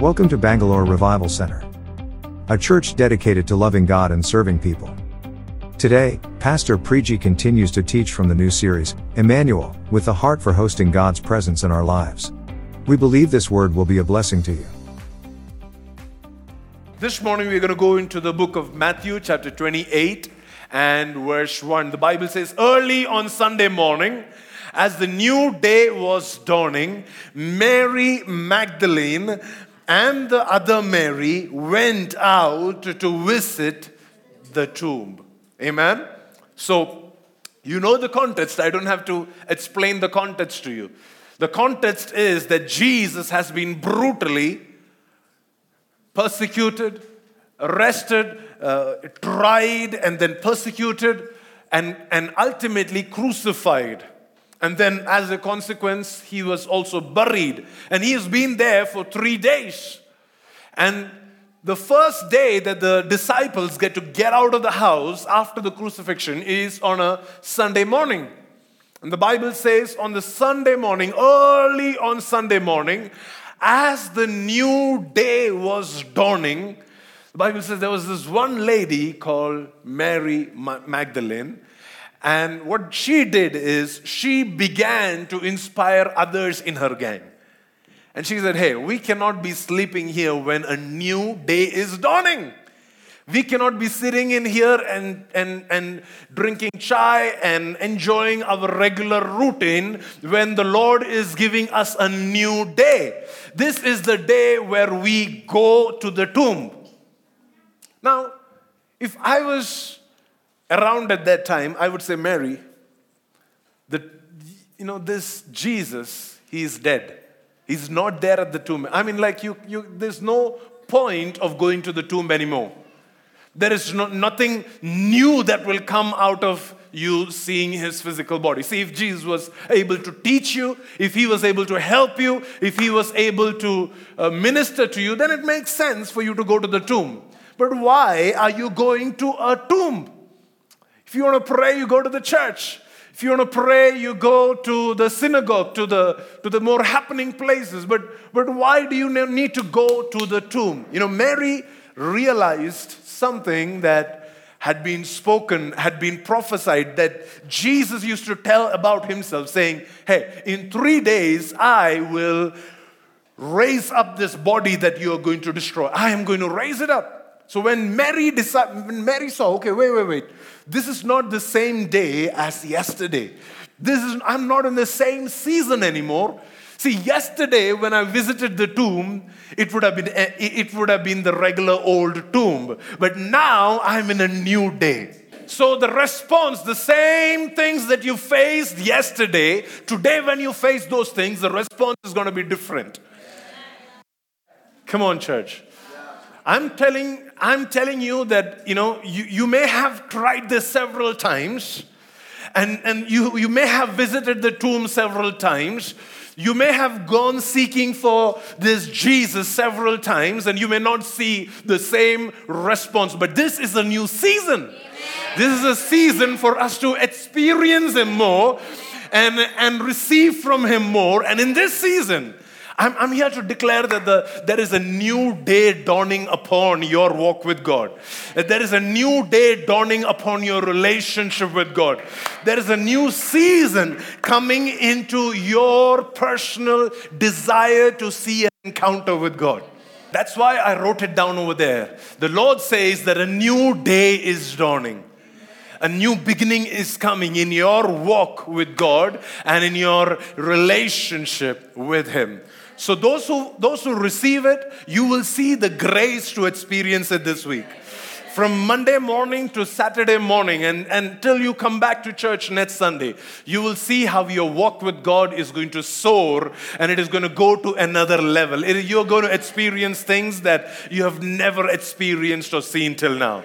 Welcome to Bangalore Revival Center, a church dedicated to loving God and serving people. Today, Pastor Preji continues to teach from the new series, Emmanuel, with the heart for hosting God's presence in our lives. We believe this word will be a blessing to you. This morning we're going to go into the book of Matthew, chapter 28 and verse 1. The Bible says, Early on Sunday morning, as the new day was dawning, Mary Magdalene and the other Mary went out to visit the tomb. Amen? So, you know the context. I don't have to explain the context to you. The context is that Jesus has been brutally persecuted, arrested, uh, tried, and then persecuted, and, and ultimately crucified. And then, as a consequence, he was also buried. And he has been there for three days. And the first day that the disciples get to get out of the house after the crucifixion is on a Sunday morning. And the Bible says on the Sunday morning, early on Sunday morning, as the new day was dawning, the Bible says there was this one lady called Mary Magdalene and what she did is she began to inspire others in her gang. And she said, Hey, we cannot be sleeping here when a new day is dawning. We cannot be sitting in here and, and, and drinking chai and enjoying our regular routine when the Lord is giving us a new day. This is the day where we go to the tomb. Now, if I was around at that time, I would say, Mary, that, you know, this Jesus, he is dead. He's not there at the tomb. I mean, like, you, you, there's no point of going to the tomb anymore. There is no, nothing new that will come out of you seeing his physical body. See, if Jesus was able to teach you, if he was able to help you, if he was able to uh, minister to you, then it makes sense for you to go to the tomb. But why are you going to a tomb? If you want to pray, you go to the church. If you want to pray, you go to the synagogue, to the, to the more happening places. But, but why do you need to go to the tomb? You know, Mary realized something that had been spoken, had been prophesied, that Jesus used to tell about himself, saying, Hey, in three days I will raise up this body that you are going to destroy. I am going to raise it up. So when Mary decided, when Mary saw, okay, wait, wait, wait, this is not the same day as yesterday. This is I'm not in the same season anymore. See, yesterday when I visited the tomb, it would have been eh, it would have been the regular old tomb, but now I'm in a new day. So the response, the same things that you faced yesterday, today when you face those things, the response is going to be different. Come on, church. I'm telling, I'm telling you that, you know, you, you may have tried this several times, and, and you, you may have visited the tomb several times. You may have gone seeking for this Jesus several times, and you may not see the same response. But this is a new season. Amen. This is a season for us to experience Him more and, and receive from Him more. And in this season, I'm, I'm here to declare that the, there is a new day dawning upon your walk with God. That there is a new day dawning upon your relationship with God. There is a new season coming into your personal desire to see an encounter with God. That's why I wrote it down over there. The Lord says that a new day is dawning. A new beginning is coming in your walk with God and in your relationship with Him. So those who those who receive it, you will see the grace to experience it this week. From Monday morning to Saturday morning, and until you come back to church next Sunday, you will see how your walk with God is going to soar and it is going to go to another level. It, you're going to experience things that you have never experienced or seen till now.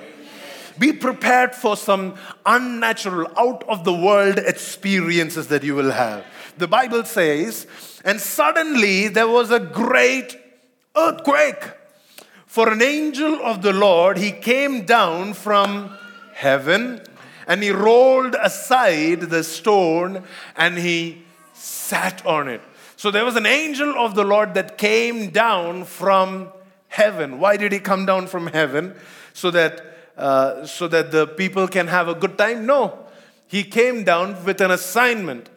Be prepared for some unnatural, out of the world experiences that you will have. The Bible says, and suddenly there was a great earthquake. For an angel of the Lord, he came down from heaven and he rolled aside the stone and he sat on it. So there was an angel of the Lord that came down from heaven. Why did he come down from heaven? So that, uh, so that the people can have a good time? No. He came down with an assignment.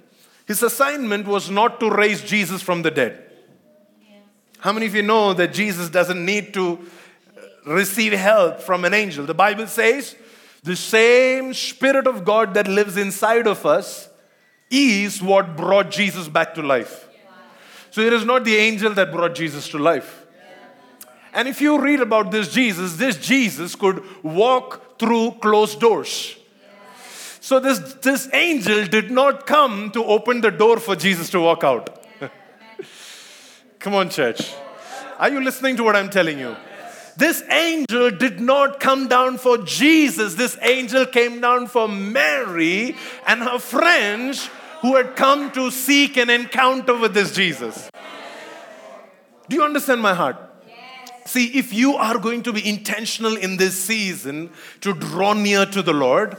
His assignment was not to raise Jesus from the dead. How many of you know that Jesus doesn't need to uh, receive help from an angel? The Bible says the same Spirit of God that lives inside of us is what brought Jesus back to life. So it is not the angel that brought Jesus to life. And if you read about this Jesus, this Jesus could walk through closed doors. So this, this angel did not come to open the door for Jesus to walk out. Come on, church. Are you listening to what I'm telling you? This angel did not come down for Jesus. This angel came down for Mary and her friends who had come to seek an encounter with this Jesus. Do you understand my heart? See, if you are going to be intentional in this season to draw near to the Lord,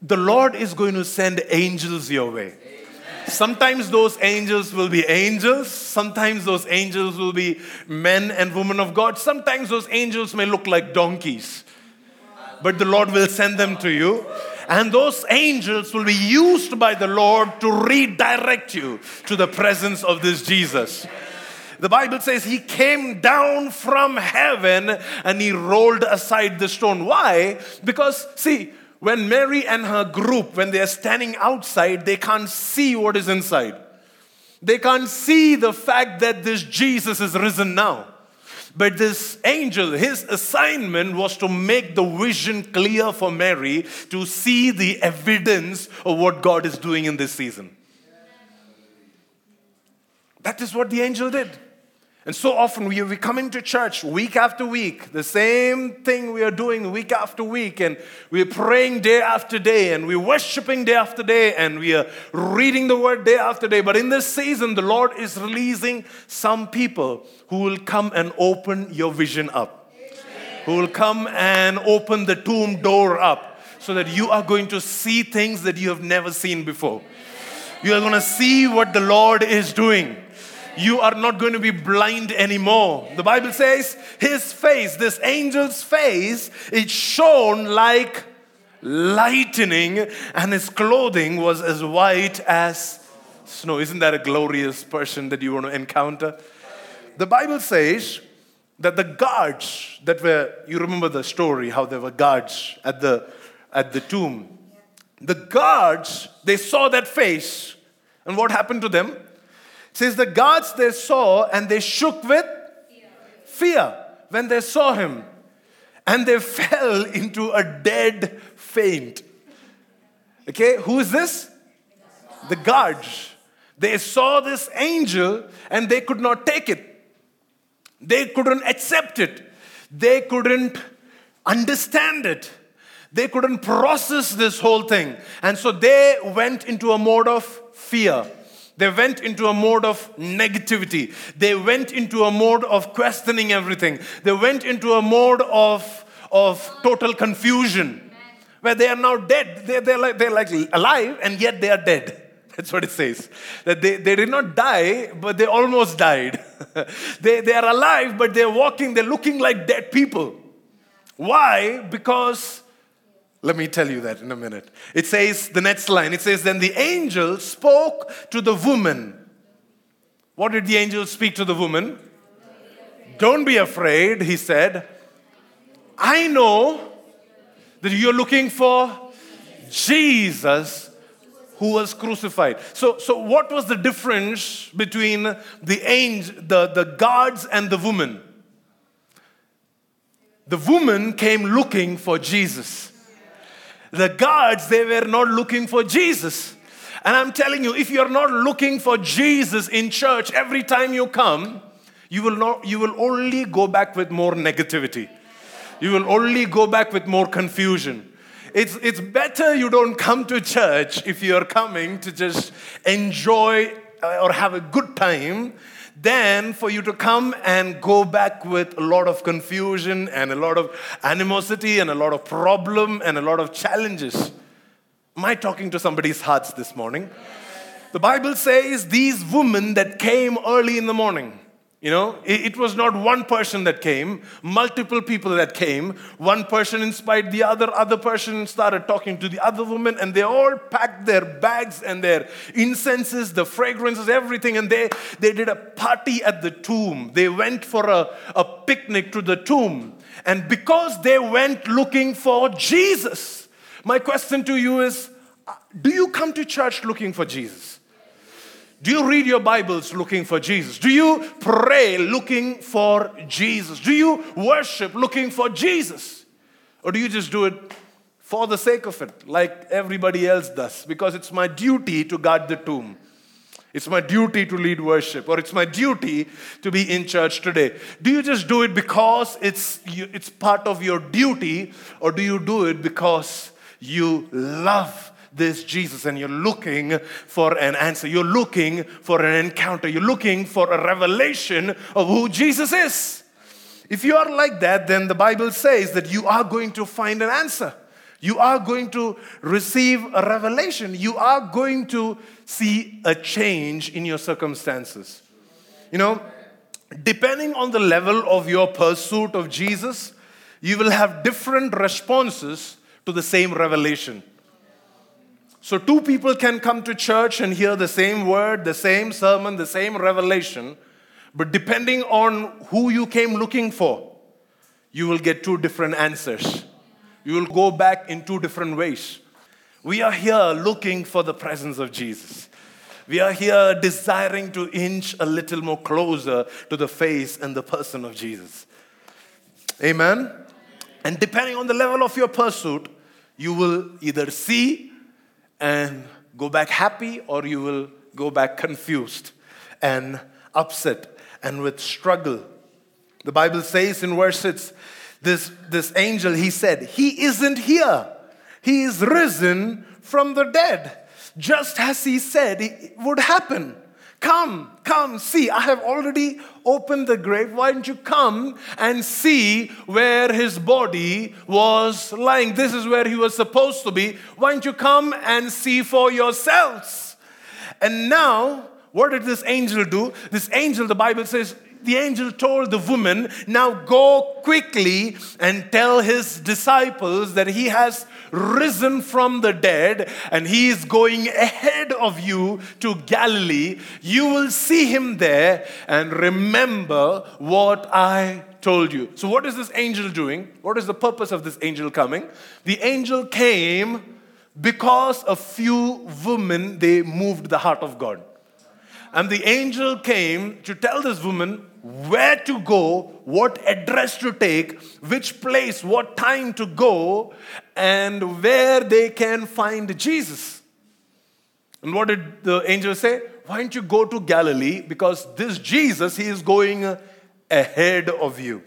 the Lord is going to send angels your way. Sometimes those angels will be angels. Sometimes those angels will be men and women of God. Sometimes those angels may look like donkeys. But the Lord will send them to you. And those angels will be used by the Lord to redirect you to the presence of this Jesus. The Bible says he came down from heaven and he rolled aside the stone. Why? Because, see, when Mary and her group, when they are standing outside, they can't see what is inside. They can't see the fact that this Jesus is risen now. But this angel, his assignment was to make the vision clear for Mary to see the evidence of what God is doing in this season. That is what the angel did. And so often we, we come into church week after week, the same thing we are doing week after week, and we're praying day after day, and we're worshiping day after day, and we are reading the word day after day. But in this season, the Lord is releasing some people who will come and open your vision up, who will come and open the tomb door up, so that you are going to see things that you have never seen before. You are going to see what the Lord is doing you are not going to be blind anymore. The Bible says his face, this angel's face, it shone like lightning, and his clothing was as white as snow. Isn't that a glorious person that you want to encounter? The Bible says that the guards that were, you remember the story, how there were guards at the, at the tomb. The guards, they saw that face, and what happened to them? Says the guards they saw and they shook with fear when they saw him and they fell into a dead faint. Okay, who is this? The guards. They saw this angel and they could not take it. They couldn't accept it. They couldn't understand it. They couldn't process this whole thing. And so they went into a mode of fear. They went into a mode of negativity. They went into a mode of questioning everything. They went into a mode of, of total confusion where they are now dead. They, they're, like, they're like alive and yet they are dead. That's what it says. That they, they did not die, but they almost died. they, they are alive, but they're walking, they're looking like dead people. Why? Because let me tell you that in a minute. It says, the next line, it says, Then the angel spoke to the woman. What did the angel speak to the woman? Don't be afraid, he said. I know that you're looking for Jesus who was crucified. So, so what was the difference between the angel, the, the guards and the woman? The woman came looking for Jesus. The guards, they were not looking for Jesus. And I'm telling you, if you're not looking for Jesus in church every time you come, you will, not, you will only go back with more negativity. You will only go back with more confusion. It's, it's better you don't come to church if you're coming to just enjoy uh, or have a good time than for you to come and go back with a lot of confusion and a lot of animosity and a lot of problem and a lot of challenges. Am I talking to somebody's hearts this morning? The Bible says these women that came early in the morning. You know, it, was not one person that came, multiple people that came. One person inspired the other, other person started talking to the other woman, and they all packed their bags and their incenses, the fragrances, everything, and they, they did a party at the tomb. They went for a, a picnic to the tomb. And because they went looking for Jesus, my question to you is uh, do you come to church looking for Jesus? Do you read your Bibles looking for Jesus? Do you pray looking for Jesus? Do you worship looking for Jesus? Or do you just do it for the sake of it, like everybody else does? Because it's my duty to guard the tomb. It's my duty to lead worship, or it's my duty to be in church today. Do you just do it because it's, it's part of your duty, or do you do it because you love this Jesus and you're looking for an answer. You're looking for an encounter. You're looking for a revelation of who Jesus is. If you are like that, then the Bible says that you are going to find an answer. You are going to receive a revelation. You are going to see a change in your circumstances. You know, depending on the level of your pursuit of Jesus, you will have different responses to the same revelation. So, two people can come to church and hear the same word, the same sermon, the same revelation, but depending on who you came looking for, you will get two different answers. You will go back in two different ways. We are here looking for the presence of Jesus. We are here desiring to inch a little more closer to the face and the person of Jesus. Amen? And depending on the level of your pursuit, you will either see and go back happy, or you will go back confused and upset and with struggle. The Bible says in verse 6 this, this angel, he said, He isn't here. He is risen from the dead, just as he said it would happen. Come, come, see. I have already opened the grave. Why don't you come and see where his body was lying? This is where he was supposed to be. Why don't you come and see for yourselves? And now, what did this angel do? This angel, the Bible says, the angel told the woman, Now go quickly and tell his disciples that he has risen from the dead and he is going ahead of you to Galilee. You will see him there and remember what I told you. So, what is this angel doing? What is the purpose of this angel coming? The angel came because a few women they moved the heart of God. And the angel came to tell this woman where to go, what address to take, which place, what time to go, and where they can find Jesus. And what did the angel say? Why don't you go to Galilee? Because this Jesus, he is going ahead of you.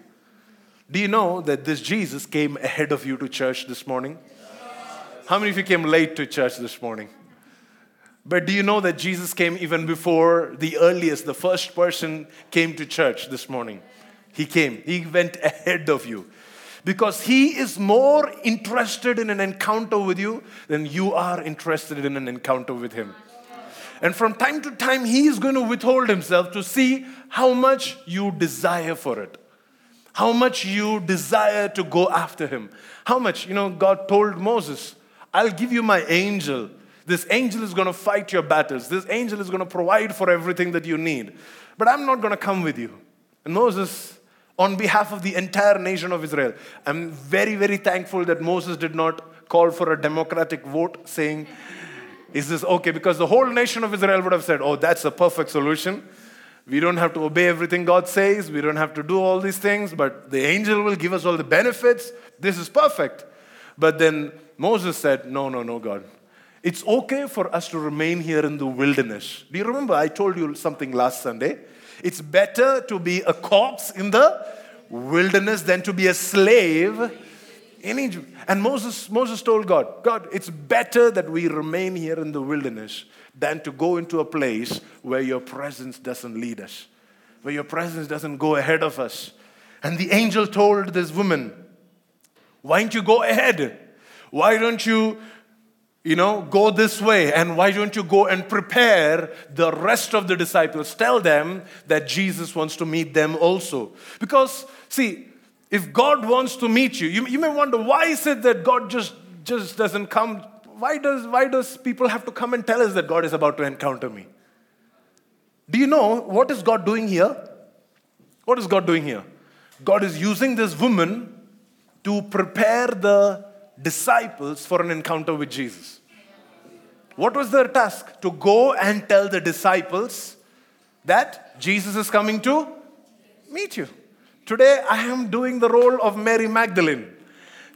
Do you know that this Jesus came ahead of you to church this morning? How many of you came late to church this morning? But do you know that Jesus came even before the earliest, the first person came to church this morning? He came, he went ahead of you. Because he is more interested in an encounter with you than you are interested in an encounter with him. And from time to time, he is going to withhold himself to see how much you desire for it, how much you desire to go after him. How much, you know, God told Moses, I'll give you my angel this angel is going to fight your battles. This angel is going to provide for everything that you need. But I'm not going to come with you. And Moses, on behalf of the entire nation of Israel, I'm very, very thankful that Moses did not call for a democratic vote saying, Is this okay? Because the whole nation of Israel would have said, Oh, that's a perfect solution. We don't have to obey everything God says. We don't have to do all these things, but the angel will give us all the benefits. This is perfect. But then Moses said, No, no, no, God. It's okay for us to remain here in the wilderness. Do you remember I told you something last Sunday? It's better to be a corpse in the wilderness than to be a slave in Egypt. And Moses, Moses told God, God, it's better that we remain here in the wilderness than to go into a place where your presence doesn't lead us, where your presence doesn't go ahead of us. And the angel told this woman, Why don't you go ahead? Why don't you you know, go this way, and why don't you go and prepare the rest of the disciples? Tell them that Jesus wants to meet them also. Because, see, if God wants to meet you, you, you may wonder why is it that God just, just doesn't come? Why does, why does people have to come and tell us that God is about to encounter me? Do you know what is God doing here? What is God doing here? God is using this woman to prepare the disciples for an encounter with Jesus. What was their task? To go and tell the disciples that Jesus is coming to meet you. Today, I am doing the role of Mary Magdalene.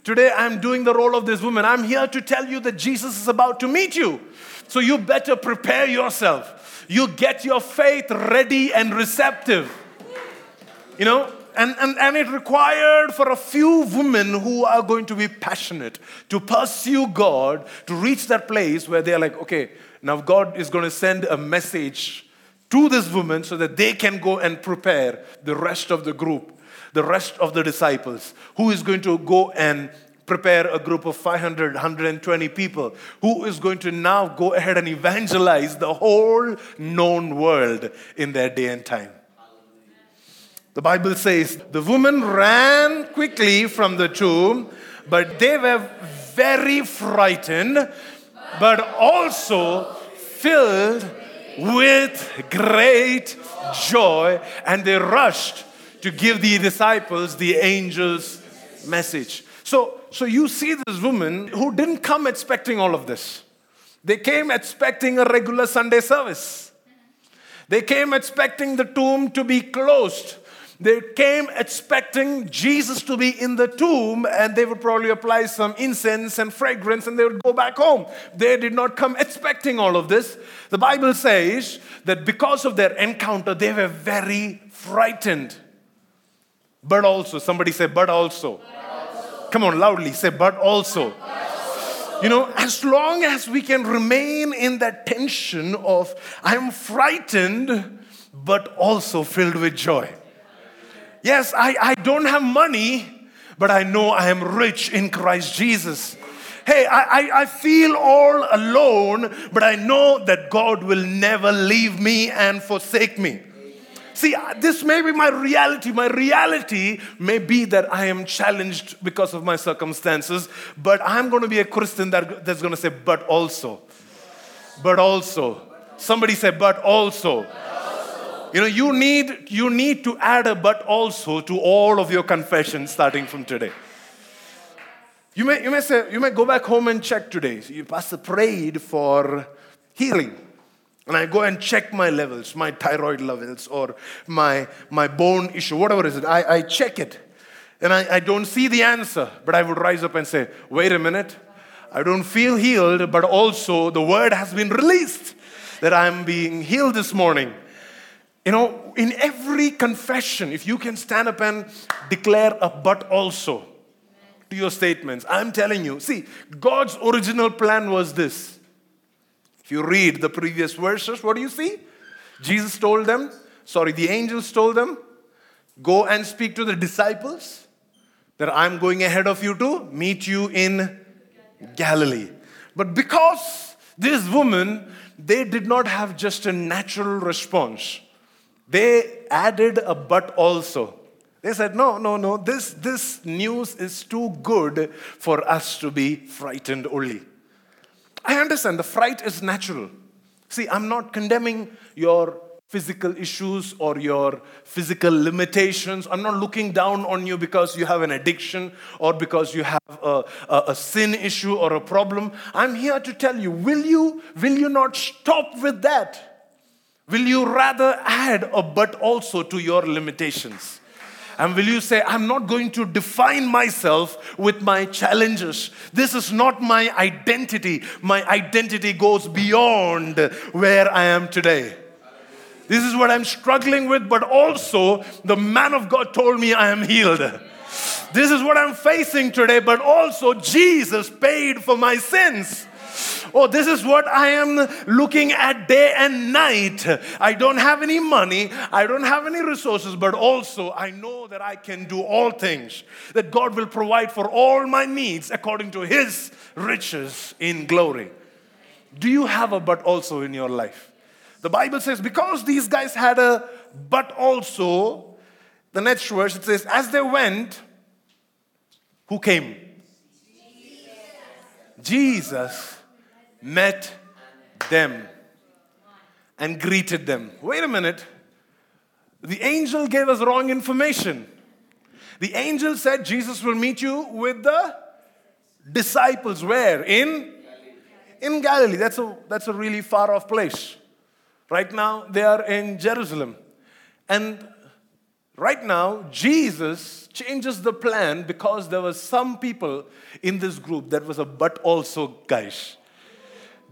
Today, I'm doing the role of this woman. I'm here to tell you that Jesus is about to meet you. So, you better prepare yourself. You get your faith ready and receptive. You know, and, and, and it required for a few women who are going to be passionate to pursue God to reach that place where they're like, okay, now God is going to send a message to this woman so that they can go and prepare the rest of the group, the rest of the disciples, who is going to go and prepare a group of 500, 120 people, who is going to now go ahead and evangelize the whole known world in their day and time. The Bible says the woman ran quickly from the tomb, but they were very frightened, but also filled with great joy, and they rushed to give the disciples the angel's message. So, so you see this woman who didn't come expecting all of this. They came expecting a regular Sunday service. They came expecting the tomb to be closed. They came expecting Jesus to be in the tomb and they would probably apply some incense and fragrance and they would go back home. They did not come expecting all of this. The Bible says that because of their encounter, they were very frightened. But also, somebody say, but also. But also. Come on, loudly say, but also. But also. You know, as long as we can remain in that tension of, I'm frightened, but also filled with joy. Yes, I, I don't have money, but I know I am rich in Christ Jesus. Hey, I, I, I, feel all alone, but I know that God will never leave me and forsake me. See, uh, this may be my reality. My reality may be that I am challenged because of my circumstances, but I'm going to be a Christian that, that's going to say, but also. But also. Somebody say, but also. You know, you need, you need to add a but also to all of your confessions starting from today. You may, you may say, you may go back home and check today. So you pastor prayed for healing. And I go and check my levels, my thyroid levels, or my, my bone issue, whatever it is. I, I check it. And I, I don't see the answer, but I would rise up and say, wait a minute. I don't feel healed, but also the word has been released that I'm being healed this morning. You know, in every confession, if you can stand up and declare a but also to your statements, I'm telling you, see, God's original plan was this. If you read the previous verses, what do you see? Jesus told them, sorry, the angels told them, go and speak to the disciples that I'm going ahead of you to meet you in Galilee. But because this woman, they did not have just a natural response they added a but also. They said, no, no, no, this, this news is too good for us to be frightened only. I understand the fright is natural. See, I'm not condemning your physical issues or your physical limitations. I'm not looking down on you because you have an addiction or because you have a, a, a, sin issue or a problem. I'm here to tell you will you, will you not stop with that? Will you rather add a but also to your limitations? And will you say, I'm not going to define myself with my challenges? This is not my identity. My identity goes beyond where I am today. This is what I'm struggling with, but also the man of God told me I am healed. This is what I'm facing today, but also Jesus paid for my sins. Oh, this is what I am looking at day and night. I don't have any money, I don't have any resources, but also I know that I can do all things, that God will provide for all my needs according to His riches in glory. Do you have a but also in your life? The Bible says, because these guys had a but also, the next verse it says, as they went, who came? Jesus met them and greeted them. Wait a minute. The angel gave us wrong information. The angel said Jesus will meet you with the disciples. Where? In? In Galilee. That's a, that's a really far off place. Right now, they are in Jerusalem. And right now, Jesus changes the plan because there were some people in this group that was a but also guys.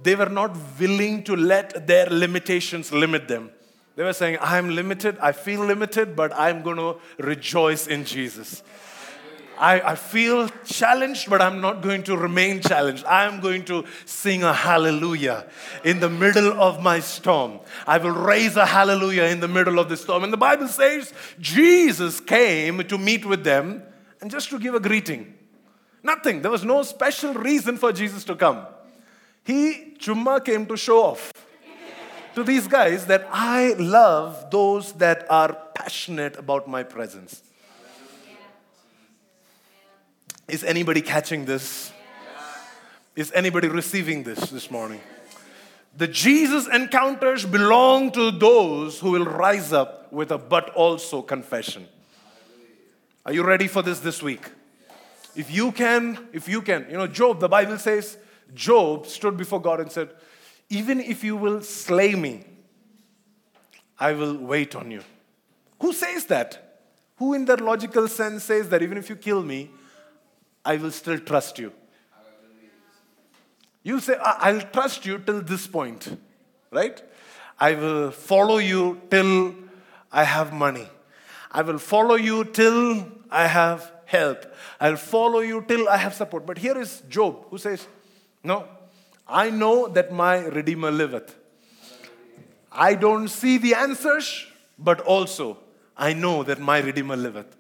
They were not willing to let their limitations limit them. They were saying, I'm limited, I feel limited, but I'm going to rejoice in Jesus. I, I feel challenged, but I'm not going to remain challenged. I'm going to sing a hallelujah in the middle of my storm. I will raise a hallelujah in the middle of the storm. And the Bible says Jesus came to meet with them and just to give a greeting. Nothing. There was no special reason for Jesus to come. He, Chumma, came to show off to these guys that I love those that are passionate about my presence. Is anybody catching this? Is anybody receiving this this morning? The Jesus encounters belong to those who will rise up with a but also confession. Are you ready for this this week? If you can, if you can, you know, Job, the Bible says, Job stood before God and said, Even if you will slay me, I will wait on you. Who says that? Who, in that logical sense, says that even if you kill me, I will still trust you. You say, I'll trust you till this point, right? I will follow you till I have money. I will follow you till I have help. I'll follow you till I have support. But here is Job who says, No, I know that my Redeemer liveth. I don't see the answers, but also I know that my Redeemer liveth.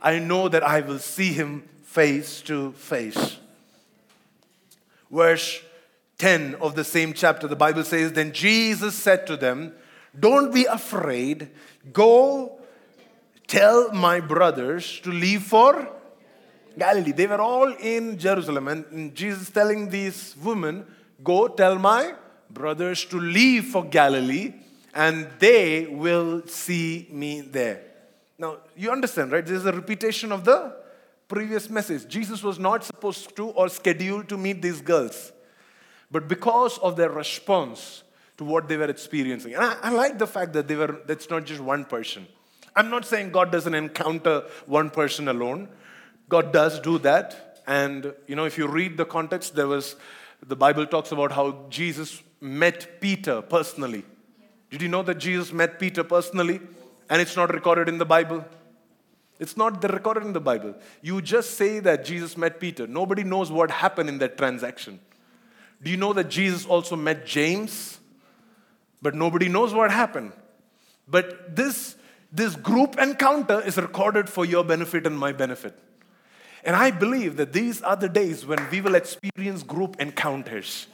I know that I will see him face to face. Verse 10 of the same chapter, the Bible says, Then Jesus said to them, Don't be afraid. Go tell my brothers to leave for Galilee. They were all in Jerusalem, and Jesus telling these women, Go tell my brothers to leave for Galilee, and they will see me there. Now, you understand, right? This is a repetition of the previous message. Jesus was not supposed to or scheduled to meet these girls. But because of their response to what they were experiencing, and I, I like the fact that they were, that's not just one person. I'm not saying God doesn't encounter one person alone. God does do that. And, you know, if you read the context, there was, the Bible talks about how Jesus met Peter personally. Did you know that Jesus met Peter personally? And it's not recorded in the Bible. It's not recorded in the Bible. You just say that Jesus met Peter. Nobody knows what happened in that transaction. Do you know that Jesus also met James? But nobody knows what happened. But this, this group encounter is recorded for your benefit and my benefit. And I believe that these are the days when we will experience group encounters.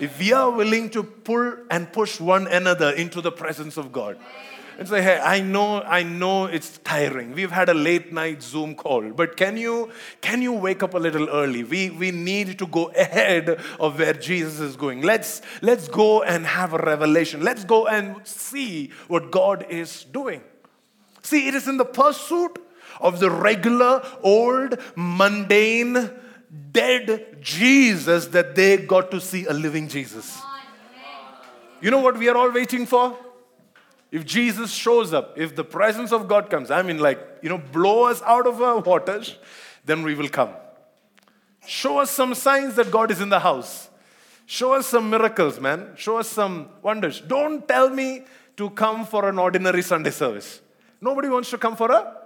If we are willing to pull and push one another into the presence of God and say, hey, I know, I know it's tiring. We've had a late night Zoom call, but can you can you wake up a little early? We we need to go ahead of where Jesus is going. Let's let's go and have a revelation. Let's go and see what God is doing. See, it is in the pursuit of the regular, old, mundane, dead Jesus that they got to see a living Jesus. You know what we are all waiting for? If Jesus shows up, if the presence of God comes, I mean, like, you know, blow us out of our waters, then we will come. Show us some signs that God is in the house. Show us some miracles, man. Show us some wonders. Don't tell me to come for an ordinary Sunday service. Nobody wants to come for a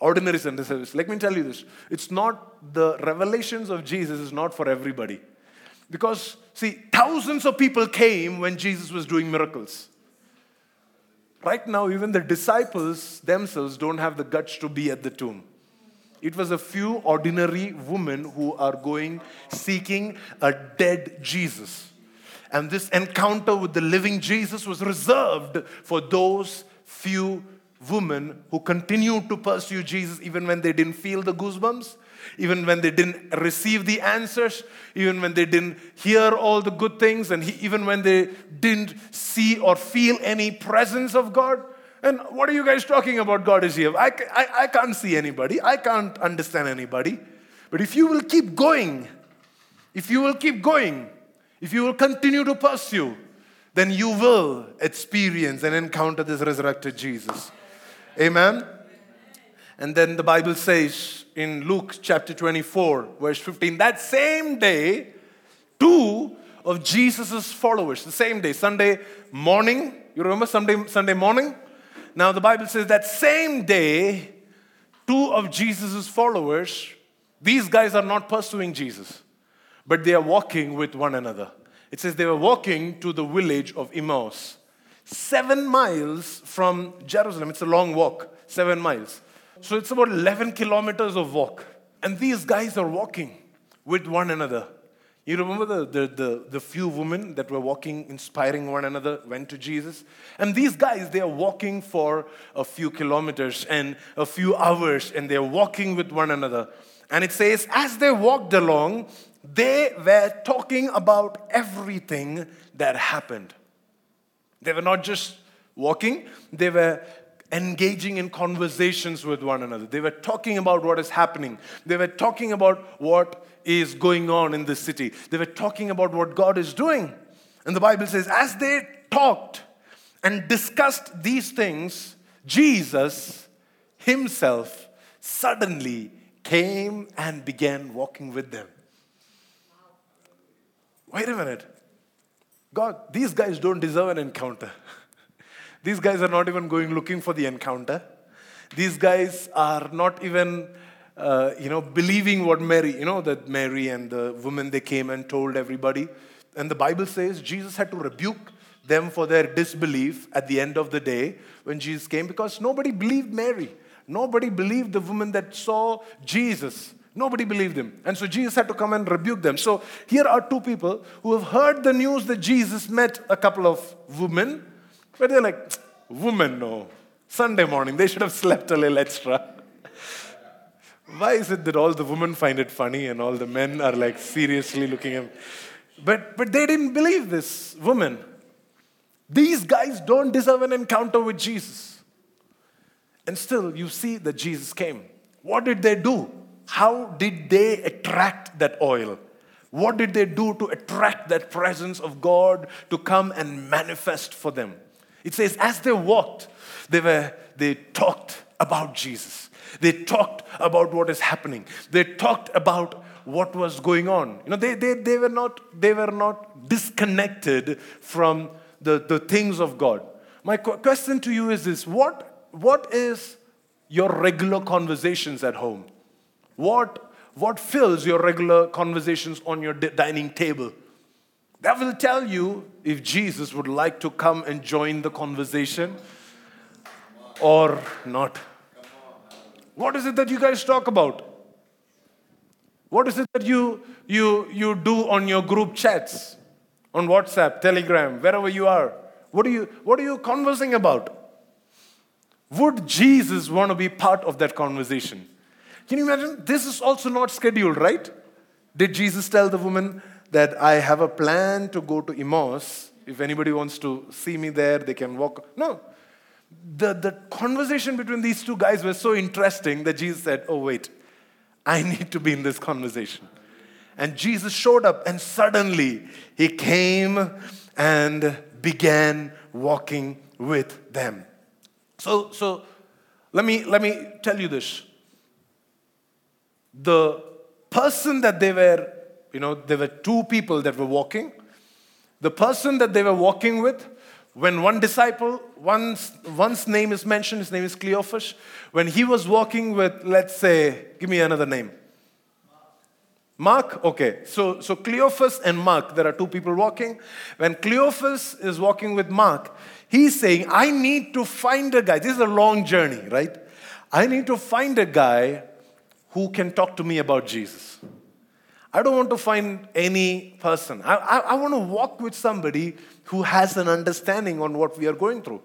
ordinary service. Let me tell you this. It's not the revelations of Jesus is not for everybody. Because, see, thousands of people came when Jesus was doing miracles. Right now, even the disciples themselves don't have the guts to be at the tomb. It was a few ordinary women who are going seeking a dead Jesus. And this encounter with the living Jesus was reserved for those few women who continued to pursue Jesus even when they didn't feel the goosebumps, even when they didn't receive the answers, even when they didn't hear all the good things, and even when they didn't see or feel any presence of God. And what are you guys talking about? God is here. I, I, I can't see anybody, I can't understand anybody. But if you will keep going, if you will keep going, if you will continue to pursue, then you will experience and encounter this resurrected Jesus. Amen. And then the Bible says in Luke chapter 24, verse 15, that same day, two of Jesus' followers, the same day, Sunday morning, you remember Sunday, Sunday morning? Now the Bible says that same day, two of Jesus' followers, these guys are not pursuing Jesus, but they are walking with one another. It says they were walking to the village of Emmaus seven miles from Jerusalem. It's a long walk, seven miles. So it's about 11 kilometers of walk. And these guys are walking with one another. You remember the, the, the, the, few women that were walking, inspiring one another, went to Jesus? And these guys, they are walking for a few kilometers and a few hours, and they're walking with one another. And it says, as they walked along, they were talking about everything that happened. They were not just walking, they were engaging in conversations with one another. They were talking about what is happening. They were talking about what is going on in the city. They were talking about what God is doing. And the Bible says, as they talked and discussed these things, Jesus himself suddenly came and began walking with them. Wait a minute. God, these guys don't deserve an encounter. these guys are not even going looking for the encounter. These guys are not even, uh, you know, believing what Mary, you know, that Mary and the woman they came and told everybody. And the Bible says Jesus had to rebuke them for their disbelief at the end of the day when Jesus came because nobody believed Mary. Nobody believed the woman that saw Jesus. Nobody believed him. And so Jesus had to come and rebuke them. So here are two people who have heard the news that Jesus met a couple of women, but they're like, women, no. Sunday morning, they should have slept a little extra. Why is it that all the women find it funny and all the men are like seriously looking at But, but they didn't believe this woman. These guys don't deserve an encounter with Jesus. And still, you see that Jesus came. What did they do? How did they attract that oil? What did they do to attract that presence of God to come and manifest for them? It says, as they walked, they, were, they talked about Jesus. They talked about what is happening. They talked about what was going on. You know, they, they, they, were, not, they were not disconnected from the, the things of God. My question to you is this what, what is your regular conversations at home? What, what fills your regular conversations on your dining table? That will tell you if Jesus would like to come and join the conversation or not. What is it that you guys talk about? What is it that you, you, you do on your group chats, on WhatsApp, Telegram, wherever you are? What are you, what are you conversing about? Would Jesus want to be part of that conversation? Can you imagine? This is also not scheduled, right? Did Jesus tell the woman that I have a plan to go to Emmaus? If anybody wants to see me there, they can walk. No. The, the conversation between these two guys was so interesting that Jesus said, Oh, wait, I need to be in this conversation. And Jesus showed up, and suddenly he came and began walking with them. So, so let, me, let me tell you this the person that they were, you know, there were two people that were walking. The person that they were walking with, when one disciple, one's, one's name is mentioned, his name is Cleophas, when he was walking with, let's say, give me another name. Mark, okay. So, so Cleophas and Mark, there are two people walking. When Cleophas is walking with Mark, he's saying, I need to find a guy. This is a long journey, right? I need to find a guy who can talk to me about Jesus. I don't want to find any person. I, I, I want to walk with somebody who has an understanding on what we are going through.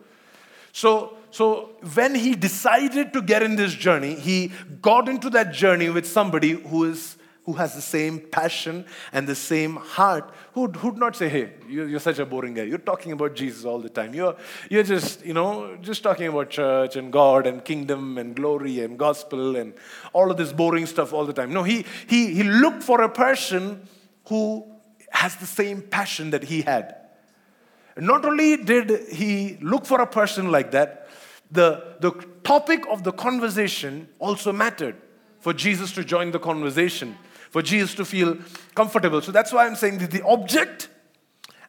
So, so when he decided to get in this journey, he got into that journey with somebody who is who has the same passion and the same heart, who'd, who'd not say, hey, you're, you're, such a boring guy. You're talking about Jesus all the time. You're, you're just, you know, just talking about church and God and kingdom and glory and gospel and all of this boring stuff all the time. No, he, he, he looked for a person who has the same passion that he had. Not only did he look for a person like that, the, the topic of the conversation also mattered for Jesus to join the conversation, for Jesus to feel comfortable. So that's why I'm saying that the object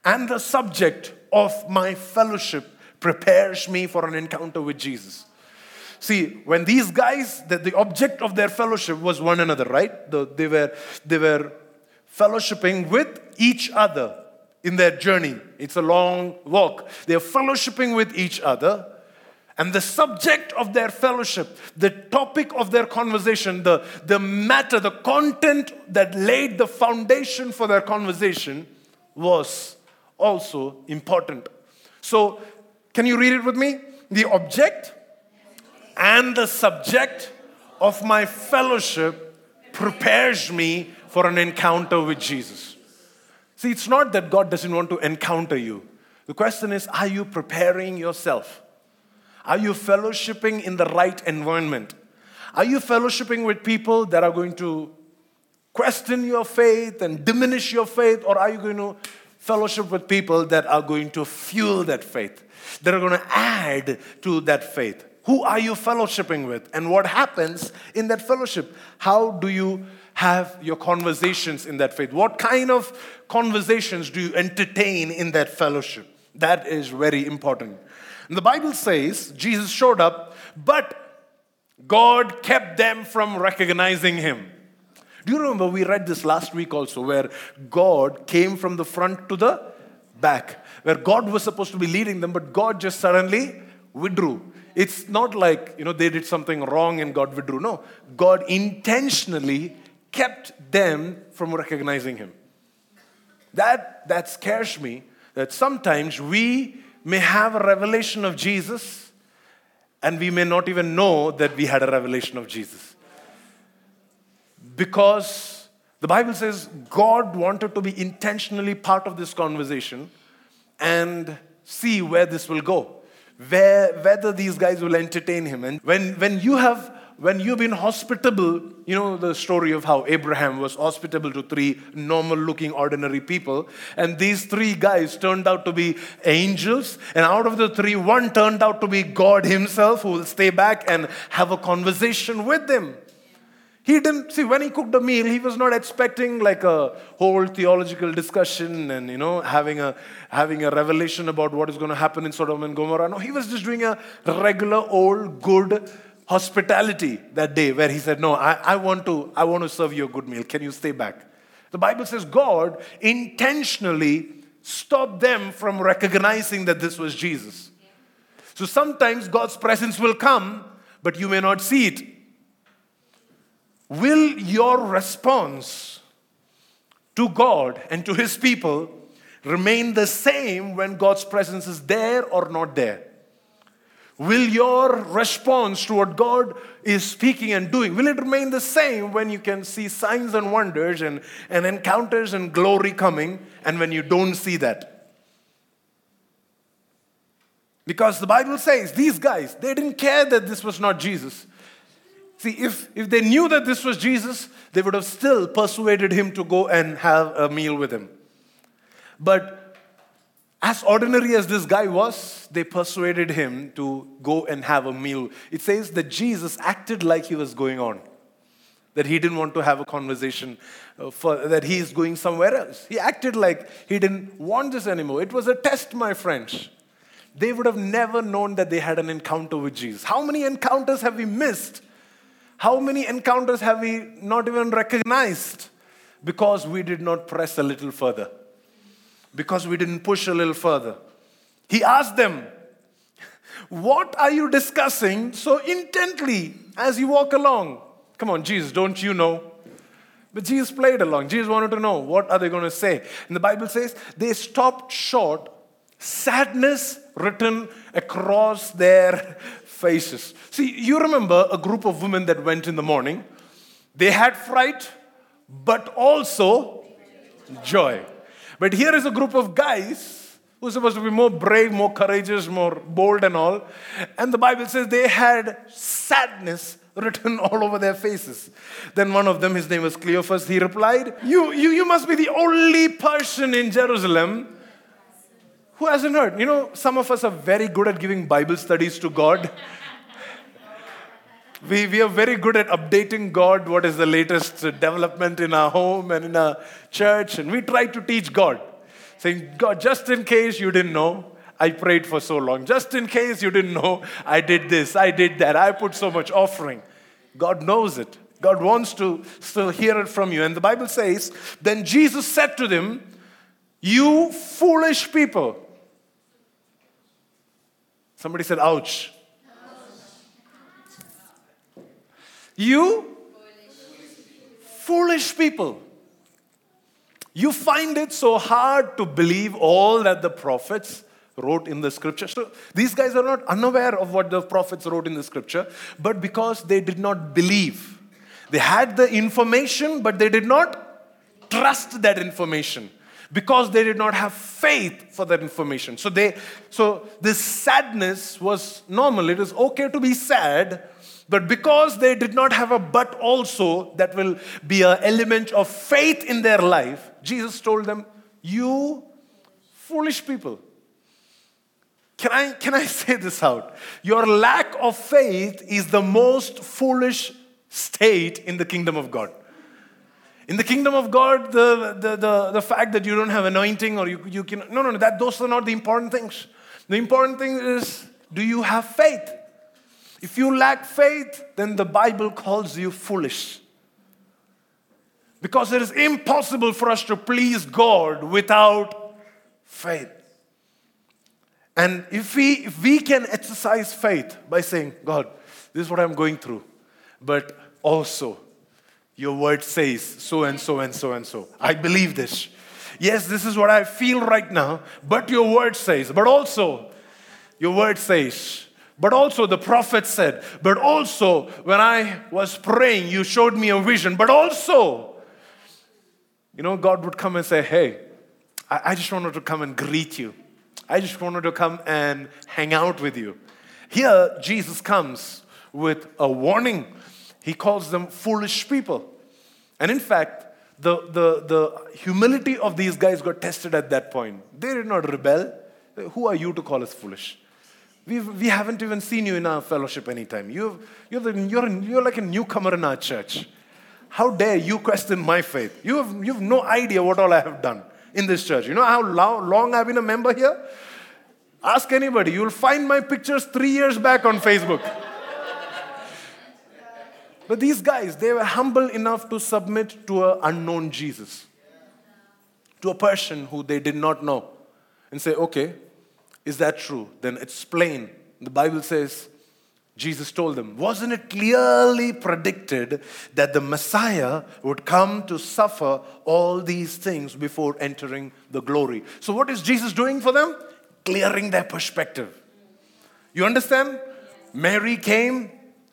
and the subject of my fellowship prepares me for an encounter with Jesus. See, when these guys, that the object of their fellowship was one another, right? The, they were they were fellowshipping with each other in their journey. It's a long walk. They're fellowshipping with each other. And the subject of their fellowship, the topic of their conversation, the, the matter, the content that laid the foundation for their conversation was also important. So, can you read it with me? The object and the subject of my fellowship prepares me for an encounter with Jesus. See, it's not that God doesn't want to encounter you. The question is, are you preparing yourself? Are you fellowshipping in the right environment? Are you fellowshipping with people that are going to question your faith and diminish your faith? Or are you going to fellowship with people that are going to fuel that faith, that are going to add to that faith? Who are you fellowshipping with? And what happens in that fellowship? How do you have your conversations in that faith? What kind of conversations do you entertain in that fellowship? That is very important. And the Bible says Jesus showed up, but God kept them from recognizing him. Do you remember we read this last week also, where God came from the front to the back, where God was supposed to be leading them, but God just suddenly withdrew. It's not like, you know, they did something wrong and God withdrew. No, God intentionally kept them from recognizing him. That, that scares me that sometimes we may have a revelation of Jesus and we may not even know that we had a revelation of Jesus. Because the Bible says God wanted to be intentionally part of this conversation and see where this will go, where, whether these guys will entertain him. And when, when you have when you've been hospitable, you know the story of how Abraham was hospitable to three normal looking, ordinary people. And these three guys turned out to be angels. And out of the three, one turned out to be God Himself who will stay back and have a conversation with them. He didn't see when he cooked a meal, he was not expecting like a whole theological discussion and you know having a having a revelation about what is going to happen in Sodom and Gomorrah. No, he was just doing a regular old good hospitality that day where he said, No, I, I, want to, I want to serve you a good meal. Can you stay back? The Bible says God intentionally stopped them from recognizing that this was Jesus. So sometimes God's presence will come, but you may not see it. Will your response to God and to His people remain the same when God's presence is there or not there? Will your response to what God is speaking and doing, will it remain the same when you can see signs and wonders and, and encounters and glory coming and when you don't see that? Because the Bible says these guys, they didn't care that this was not Jesus. See, if, if they knew that this was Jesus, they would have still persuaded him to go and have a meal with him. But as ordinary as this guy was, they persuaded him to go and have a meal. It says that Jesus acted like he was going on, that he didn't want to have a conversation, uh, for, that he is going somewhere else. He acted like he didn't want this anymore. It was a test, my friends. They would have never known that they had an encounter with Jesus. How many encounters have we missed? How many encounters have we not even recognized? because we did not press a little further, because we didn't push a little further. He asked them, What are you discussing so intently as you walk along? Come on, Jesus, don't you know? But Jesus played along. Jesus wanted to know what are they going to say. And the Bible says they stopped short, sadness written across their faces. See, you remember a group of women that went in the morning. They had fright, but also joy. But here is a group of guys who are supposed to be more brave, more courageous, more bold, and all. And the Bible says they had sadness written all over their faces. Then one of them, his name was Cleophas, he replied, You, you, you must be the only person in Jerusalem who hasn't heard. You know, some of us are very good at giving Bible studies to God. We, we are very good at updating God what is the latest development in our home and in our church, and we try to teach God. Saying, God, just in case you didn't know, I prayed for so long. Just in case you didn't know, I did this, I did that, I put so much offering. God knows it. God wants to still hear it from you. And the Bible says, Then Jesus said to them, You foolish people. Somebody said, Ouch. You foolish people. You find it so hard to believe all that the prophets wrote in the scripture. So these guys are not unaware of what the prophets wrote in the scripture, but because they did not believe. They had the information, but they did not trust that information because they did not have faith for that information. So they so this sadness was normal. It is okay to be sad, but because they did not have a but also that will be an element of faith in their life, Jesus told them, You foolish people. Can I, can I say this out? Your lack of faith is the most foolish state in the kingdom of God. In the kingdom of God, the, the, the, the fact that you don't have anointing or you, you can, no, no, no, that, those are not the important things. The important thing is, do you have faith? If you lack faith, then the Bible calls you foolish. Because it is impossible for us to please God without faith. And if we, if we can exercise faith by saying, God, this is what I'm going through, but also your word says so and so and so and so. I believe this. Yes, this is what I feel right now, but your word says, but also your word says, but also the prophet said, but also when I was praying, you showed me a vision, but also, you know, God would come and say, Hey, I, I just wanted to come and greet you. I just wanted to come and hang out with you. Here, Jesus comes with a warning. He calls them foolish people. And in fact, the, the, the humility of these guys got tested at that point. They did not rebel. Who are you to call us foolish? We've, we haven't even seen you in our fellowship anytime. you you're, the, you're, you're like a newcomer in our church. How dare you question my faith? You have, you have no idea what all I have done in this church. You know how long I've been a member here? Ask anybody. You'll find my pictures three years back on Facebook. but these guys, they were humble enough to submit to an unknown Jesus, to a person who they did not know, and say, okay, is that true? Then explain. The Bible says, Jesus told them, Wasn't it clearly predicted that the Messiah would come to suffer all these things before entering the glory? So, what is Jesus doing for them? Clearing their perspective. You understand? Mary came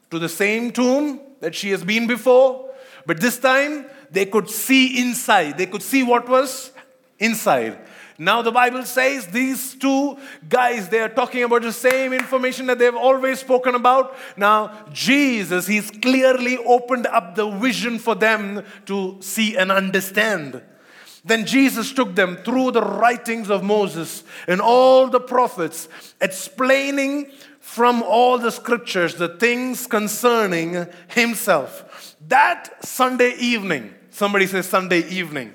to the same tomb that she has been before, but this time they could see inside. They could see what was inside. Now, the Bible says these two guys, they are talking about the same information that they've always spoken about. Now, Jesus, He's clearly opened up the vision for them to see and understand. Then Jesus took them through the writings of Moses and all the prophets, explaining from all the scriptures the things concerning Himself. That Sunday evening, somebody says Sunday evening.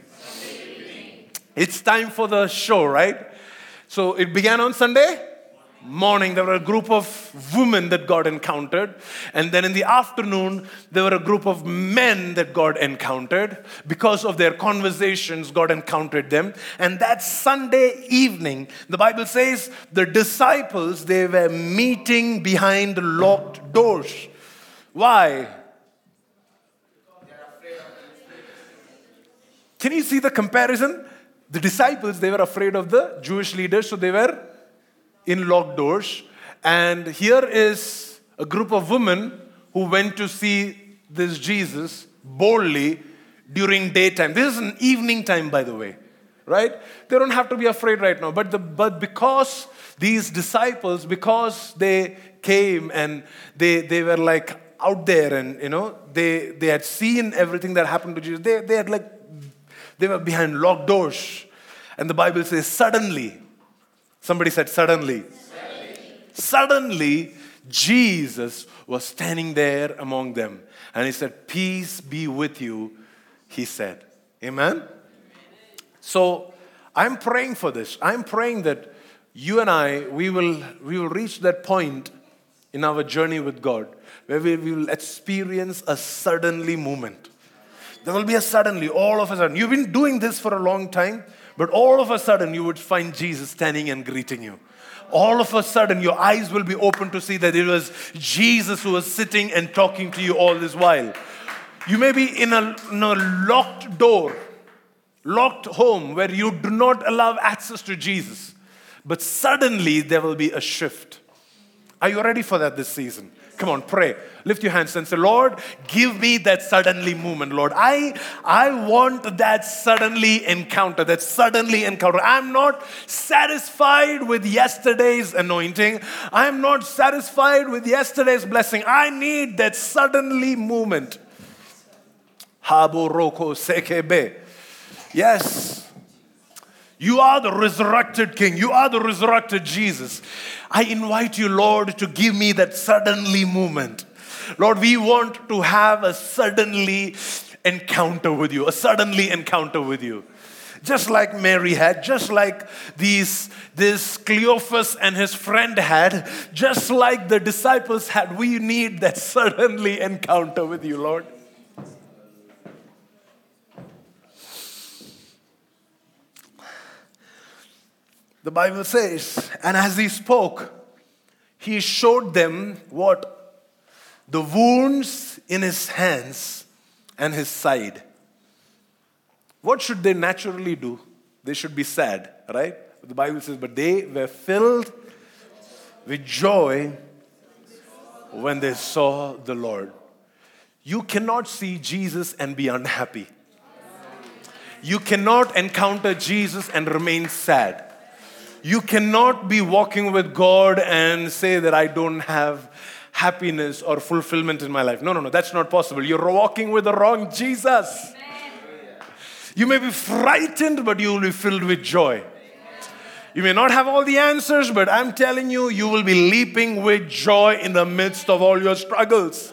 It's time for the show, right? So it began on Sunday morning, there were a group of women that God encountered. And then in the afternoon, there were a group of men that God encountered. Because of their conversations, God encountered them. And that Sunday evening, the Bible says the disciples, they were meeting behind locked doors. Why? Can you see the comparison? The disciples, they were afraid of the Jewish leaders, so they were in locked doors. And here is a group of women who went to see this Jesus boldly during daytime. This is an evening time, by the way, right? They don't have to be afraid right now. But, the, but because these disciples, because they came and they, they were like out there and, you know, they, they had seen everything that happened to Jesus, they, they had like, they were behind locked doors. And the Bible says, suddenly, Somebody said, suddenly. Suddenly, suddenly Jesus was standing there among them. And he said, Peace be with you, he said. Amen? So I'm praying for this. I'm praying that you and I, we will, we will reach that point in our journey with God where we will experience a suddenly moment. There will be a suddenly, all of a sudden. You've been doing this for a long time. But all of a sudden, you would find Jesus standing and greeting you. All of a sudden, your eyes will be open to see that it was Jesus who was sitting and talking to you all this while. You may be in a, in a locked door, locked home where you do not allow access to Jesus. But suddenly, there will be a shift. Are you ready for that this season? Come on, pray. Lift your hands and say, Lord, give me that suddenly moment, Lord. I, I want that suddenly encounter, that suddenly encounter. I'm not satisfied with yesterday's anointing. I'm not satisfied with yesterday's blessing. I need that suddenly moment. Haboroko sekebe. Yes. You are the resurrected King. You are the resurrected Jesus. I invite you, Lord, to give me that suddenly moment. Lord, we want to have a suddenly encounter with you, a suddenly encounter with you. Just like Mary had, just like these, this Cleophas and his friend had, just like the disciples had, we need that suddenly encounter with you, Lord. The Bible says, and as he spoke, he showed them what? The wounds in his hands and his side. What should they naturally do? They should be sad, right? The Bible says, but they were filled with joy when they saw the Lord. You cannot see Jesus and be unhappy. You cannot encounter Jesus and remain sad. You cannot be walking with God and say that I don't have happiness or fulfillment in my life. No, no, no, that's not possible. You're walking with the wrong Jesus. You may be frightened, but you will be filled with joy. You may not have all the answers, but I'm telling you, you will be leaping with joy in the midst of all your struggles.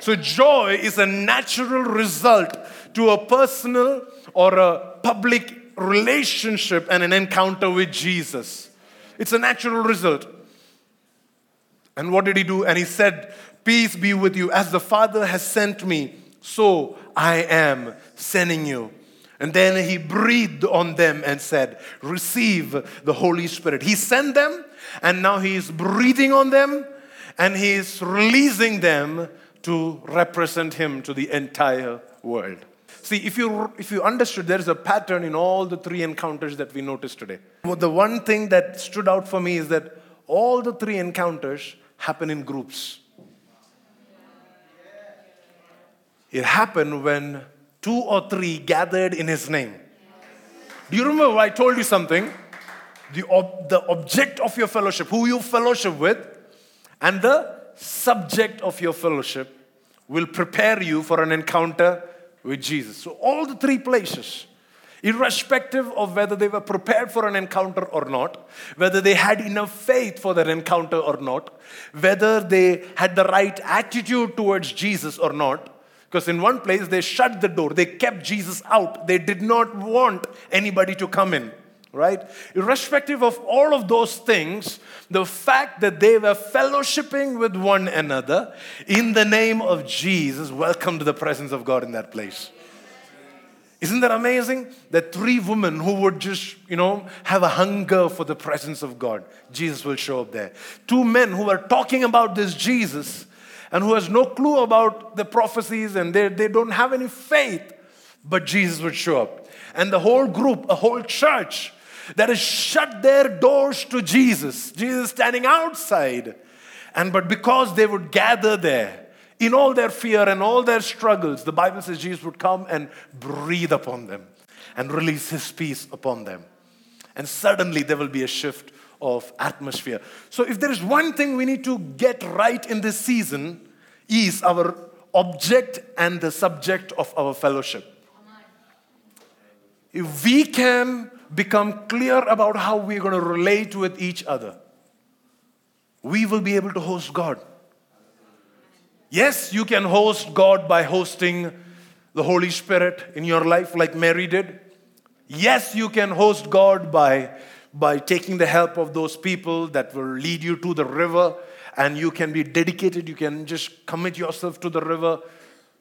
So, joy is a natural result to a personal or a public relationship and an encounter with Jesus. It's a natural result. And what did he do? And he said, Peace be with you. As the Father has sent me, so I am sending you. And then he breathed on them and said, Receive the Holy Spirit. He sent them, and now he is breathing on them, and he is releasing them to represent him to the entire world. See, if you, if you understood, there is a pattern in all the three encounters that we noticed today. Well, the one thing that stood out for me is that all the three encounters happen in groups. It happened when two or three gathered in his name. Do you remember I told you something? The, ob- the object of your fellowship, who you fellowship with, and the subject of your fellowship will prepare you for an encounter with Jesus. So, all the three places, irrespective of whether they were prepared for an encounter or not, whether they had enough faith for that encounter or not, whether they had the right attitude towards Jesus or not. Because in one place they shut the door, they kept Jesus out, they did not want anybody to come in. Right? Irrespective of all of those things, the fact that they were fellowshipping with one another in the name of Jesus, welcome to the presence of God in that place. Isn't that amazing? That three women who would just, you know, have a hunger for the presence of God, Jesus will show up there. Two men who are talking about this Jesus and who has no clue about the prophecies and they, they don't have any faith, but Jesus would show up. And the whole group, a whole church that has shut their doors to Jesus, Jesus standing outside. And but because they would gather there, in all their fear and all their struggles, the Bible says Jesus would come and breathe upon them and release his peace upon them. And suddenly there will be a shift of atmosphere. So, if there is one thing we need to get right in this season, is our object and the subject of our fellowship. If we can become clear about how we're going to relate with each other, we will be able to host God. Yes, you can host God by hosting the Holy Spirit in your life, like Mary did. Yes, you can host God by, by taking the help of those people that will lead you to the river, and you can be dedicated. You can just commit yourself to the river.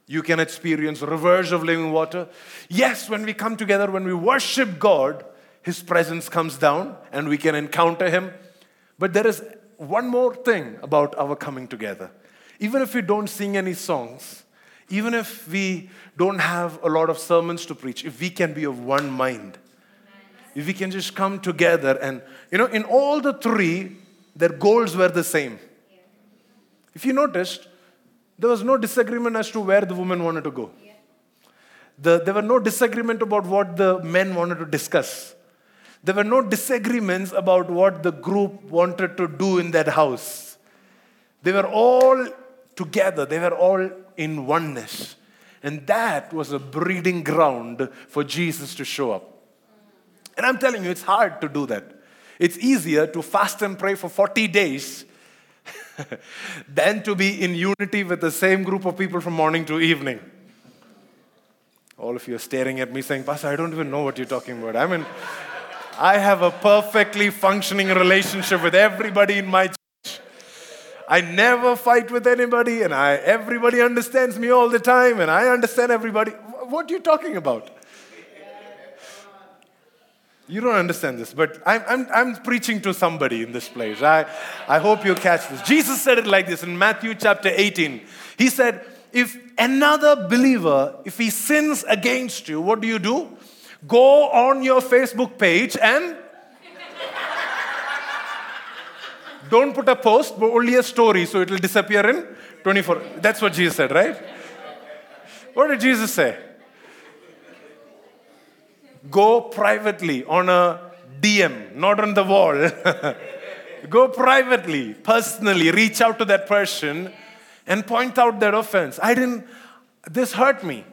You can experience rivers of living water. Yes, when we come together, when we worship God, His presence comes down and we can encounter Him. But there is one more thing about our coming together even if we don't sing any songs, even if we don't have a lot of sermons to preach, if we can be of one mind, if we can just come together and, you know, in all the three, their goals were the same. If you noticed, there was no disagreement as to where the woman wanted to go. The, there were no disagreement about what the men wanted to discuss. There were no disagreements about what the group wanted to do in that house. They were all together, they were all in oneness. And that was a breeding ground for Jesus to show up. And I'm telling you, it's hard to do that. It's easier to fast and pray for 40 days than to be in unity with the same group of people from morning to evening. All of you are staring at me saying, Pastor, I don't even know what you're talking about. I mean, I have a perfectly functioning relationship with everybody in my church. I never fight with anybody, and I, everybody understands me all the time, and I understand everybody. What are you talking about? You don't understand this, but I'm, I'm, I'm preaching to somebody in this place. I, I hope you catch this. Jesus said it like this in Matthew chapter 18. He said, If another believer, if he sins against you, what do you do? Go on your Facebook page and Don't put a post, but only a story, so it will disappear in 24. That's what Jesus said, right? What did Jesus say? Go privately on a DM, not on the wall. Go privately, personally, reach out to that person and point out that offense. I didn't, this hurt me.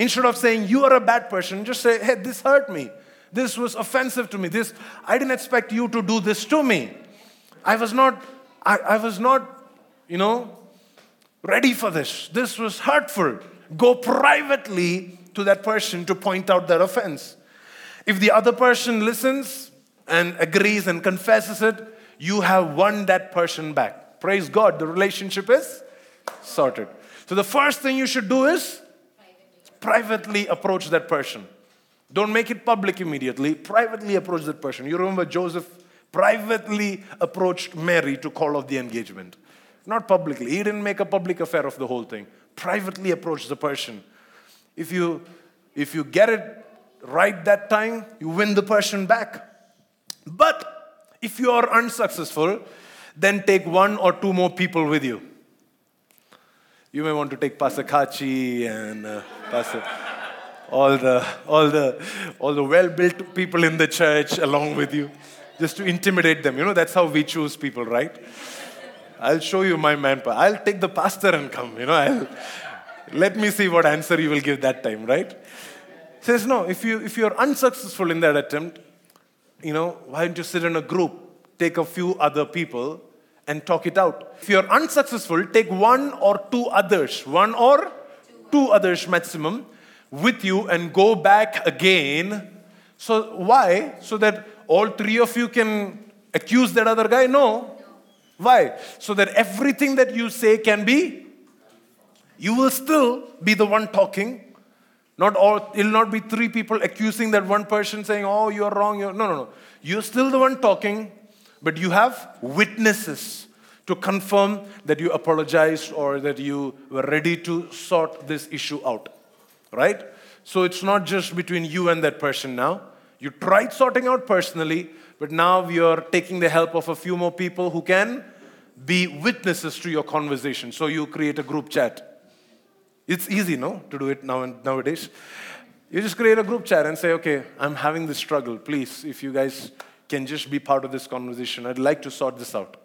Instead of saying you are a bad person, just say, hey, this hurt me. This was offensive to me. This, I didn't expect you to do this to me. I was not, I, I was not, you know, ready for this. This was hurtful. Go privately to that person to point out that offense. If the other person listens and agrees and confesses it, you have won that person back. Praise God, the relationship is sorted. So the first thing you should do is privately approach that person. Don't make it public immediately. Privately approach that person. You remember Joseph privately approached Mary to call off the engagement. Not publicly. He didn't make a public affair of the whole thing. Privately approach the person. If you, if you get it right that time, you win the person back. But if you are unsuccessful, then take one or two more people with you. You may want to take Pastor Kachi and uh, Pastor, all the, all the, all the well-built people in the church along with you just to intimidate them. You know, that's how we choose people, right? I'll show you my manpower. I'll take the pastor and come, you know. I'll, let me see what answer you will give that time, right? Says, no, if, you, if you're unsuccessful in that attempt, you know, why don't you sit in a group, take a few other people, and talk it out? If you're unsuccessful, take one or two others, one or two others maximum, with you and go back again. So, why? So that all three of you can accuse that other guy? No. Why? So that everything that you say can be, you will still be the one talking. Not all, it'll not be three people accusing that one person saying, oh, you're wrong. You're, no, no, no. You're still the one talking, but you have witnesses to confirm that you apologized or that you were ready to sort this issue out. Right? So it's not just between you and that person now. You tried sorting out personally, but now you're taking the help of a few more people who can be witnesses to your conversation. So you create a group chat. It's easy, no, to do it now and nowadays. You just create a group chat and say, okay, I'm having this struggle. Please, if you guys can just be part of this conversation, I'd like to sort this out.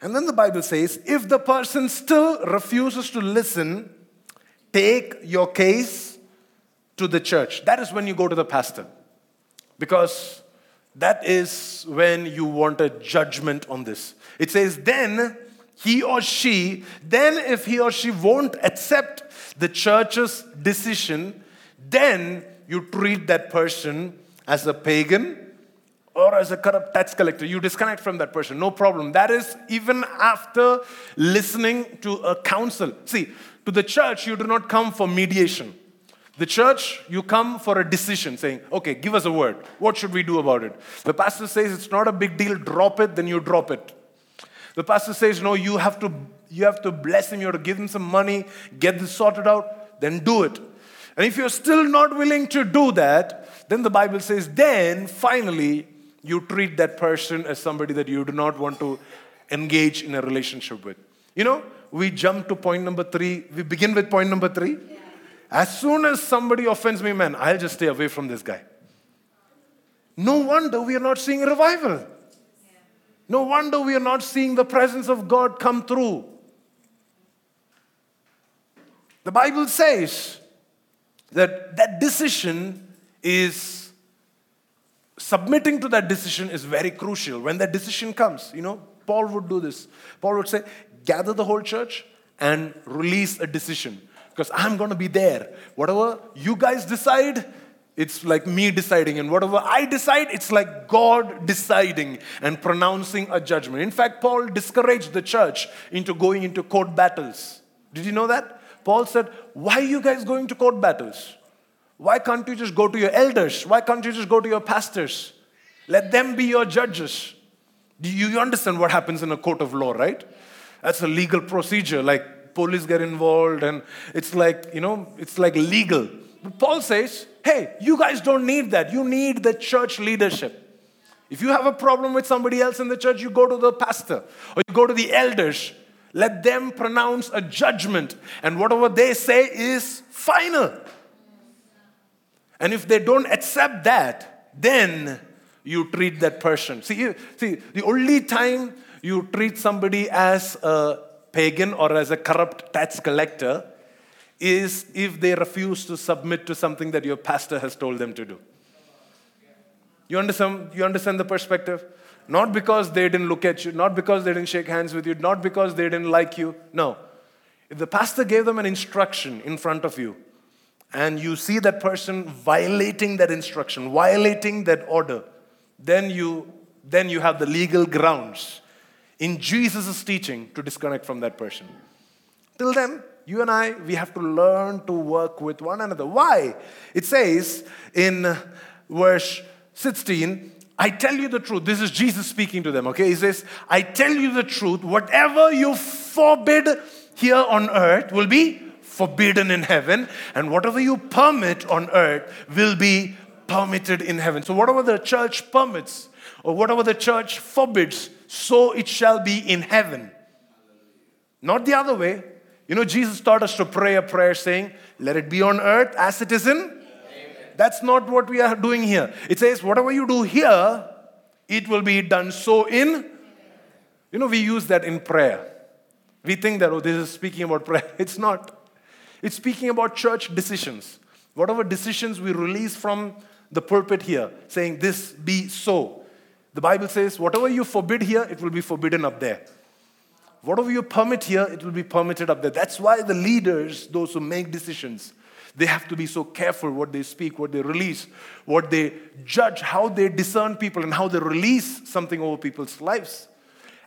And then the Bible says, if the person still refuses to listen, take your case to the church. That is when you go to the pastor. Because that is when you want a judgment on this. It says, then he or she, then if he or she won't accept the church's decision, then you treat that person as a pagan or as a corrupt tax collector. You disconnect from that person, no problem. That is even after listening to a counsel. See, to the church, you do not come for mediation. The church, you come for a decision saying, okay, give us a word. What should we do about it? The pastor says it's not a big deal, drop it, then you drop it. The pastor says, no, you have to, you have to bless him, you have to give him some money, get this sorted out, then do it. And if you're still not willing to do that, then the Bible says, then finally you treat that person as somebody that you do not want to engage in a relationship with. You know, we jump to point number three. We begin with point number three. As soon as somebody offends me, man, I'll just stay away from this guy. No wonder we are not seeing revival. No wonder we are not seeing the presence of God come through. The Bible says that that decision is submitting to that decision is very crucial. When that decision comes, you know, Paul would do this. Paul would say, gather the whole church and release a decision because I'm going to be there. Whatever you guys decide, it's like me deciding. And whatever I decide, it's like God deciding and pronouncing a judgment. In fact, Paul discouraged the church into going into court battles. Did you know that? Paul said, Why are you guys going to court battles? Why can't you just go to your elders? Why can't you just go to your pastors? Let them be your judges. Do you understand what happens in a court of law, right? That's a legal procedure. Like police get involved and it's like, you know, it's like legal. But Paul says, hey, you guys don't need that. You need the church leadership. If you have a problem with somebody else in the church, you go to the pastor or you go to the elders. Let them pronounce a judgment, and whatever they say is final. And if they don't accept that, then you treat that person. See, see, the only time you treat somebody as a pagan or as a corrupt tax collector is if they refuse to submit to something that your pastor has told them to do. You understand, you understand the perspective? Not because they didn't look at you, not because they didn't shake hands with you, not because they didn't like you. No. If the pastor gave them an instruction in front of you, and you see that person violating that instruction, violating that order, then you, then you have the legal grounds in Jesus' teaching to disconnect from that person. Till then, you and I, we have to learn to work with one another. Why? It says in verse 16, I tell you the truth. This is Jesus speaking to them, okay? He says, I tell you the truth. Whatever you forbid here on earth will be forbidden in heaven, and whatever you permit on earth will be permitted in heaven. So, whatever the church permits or whatever the church forbids, so it shall be in heaven. Not the other way. You know, Jesus taught us to pray a prayer saying, Let it be on earth as it is in. Amen. That's not what we are doing here. It says, Whatever you do here, it will be done so in. You know, we use that in prayer. We think that, oh, this is speaking about prayer. It's not. It's speaking about church decisions. Whatever decisions we release from the pulpit here, saying, This be so. The Bible says, whatever you forbid here, it will be forbidden up there. Whatever you permit here, it will be permitted up there. That's why the leaders, those who make decisions, They have to be so careful what they speak, what they release, what they judge, how they discern people, and how they release something over people's lives.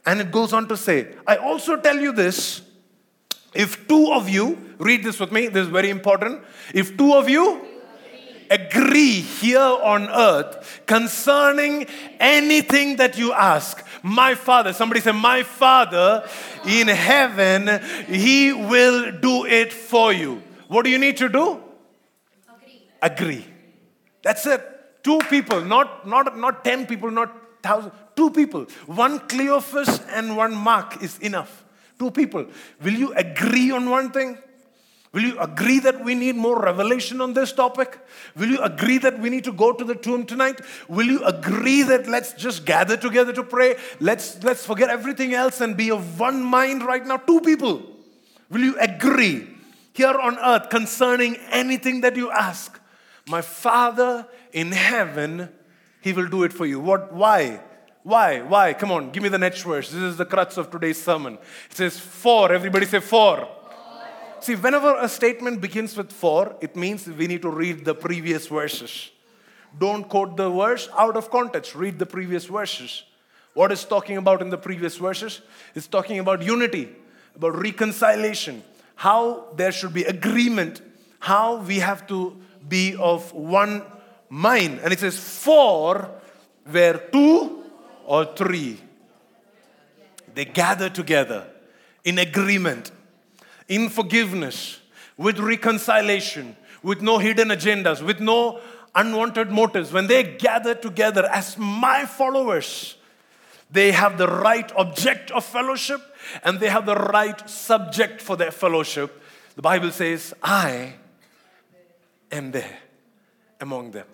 And it goes on to say, I also tell you this if two of you, read this with me, this is very important. If two of you agree here on earth concerning anything that you ask, my Father, somebody say, My Father in heaven, He will do it for you. What do you need to do? Agree. Agree. That's it. Two people, not, not, not 10 people, not thousand, two people. One Cleophas and one Mark is enough. Two people. Will you agree on one thing? Will you agree that we need more revelation on this topic? Will you agree that we need to go to the tomb tonight? Will you agree that let's just gather together to pray? Let's, let's forget everything else and be of one mind right now? Two people. Will you agree here on earth concerning anything that you ask? My Father in heaven, He will do it for you. What? Why? Why? Why? Come on, give me the next verse. This is the crux of today's sermon. It says, For. Everybody say, For. See, whenever a statement begins with for, it means we need to read the previous verses. Don't quote the verse out of context. Read the previous verses. What is talking about in the previous verses? It's talking about unity, about reconciliation, how there should be agreement, how we have to be of one mind. And it says, For where two or three, they gather together in agreement in forgiveness, with reconciliation, with no hidden agendas, with no unwanted motives, when they gather together as my followers, they have the right object of fellowship and they have the right subject for their fellowship. The Bible says, I am there among them.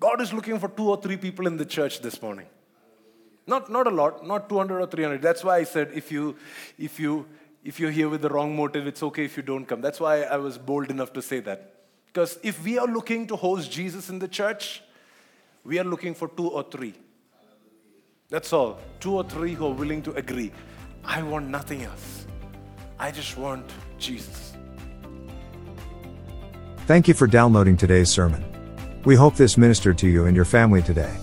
God is looking for two or three people in the church this morning. Not, not a lot, not 200 or 300. That's why I said if you, if you if you're here with the wrong motive, it's okay if you don't come. That's why I was bold enough to say that. Because if we are looking to host Jesus in the church, we are looking for two or three. That's all. Two or three who are willing to agree. I want nothing else. I just want Jesus. Thank you for downloading today's sermon. We hope this ministered to you and your family today.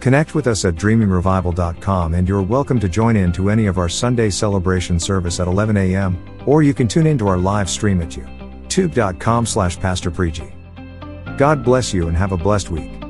Connect with us at dreamingrevival.com and you're welcome to join in to any of our Sunday celebration service at 11 a.m., or you can tune in to our live stream at youtube.com slash pastor God bless you and have a blessed week.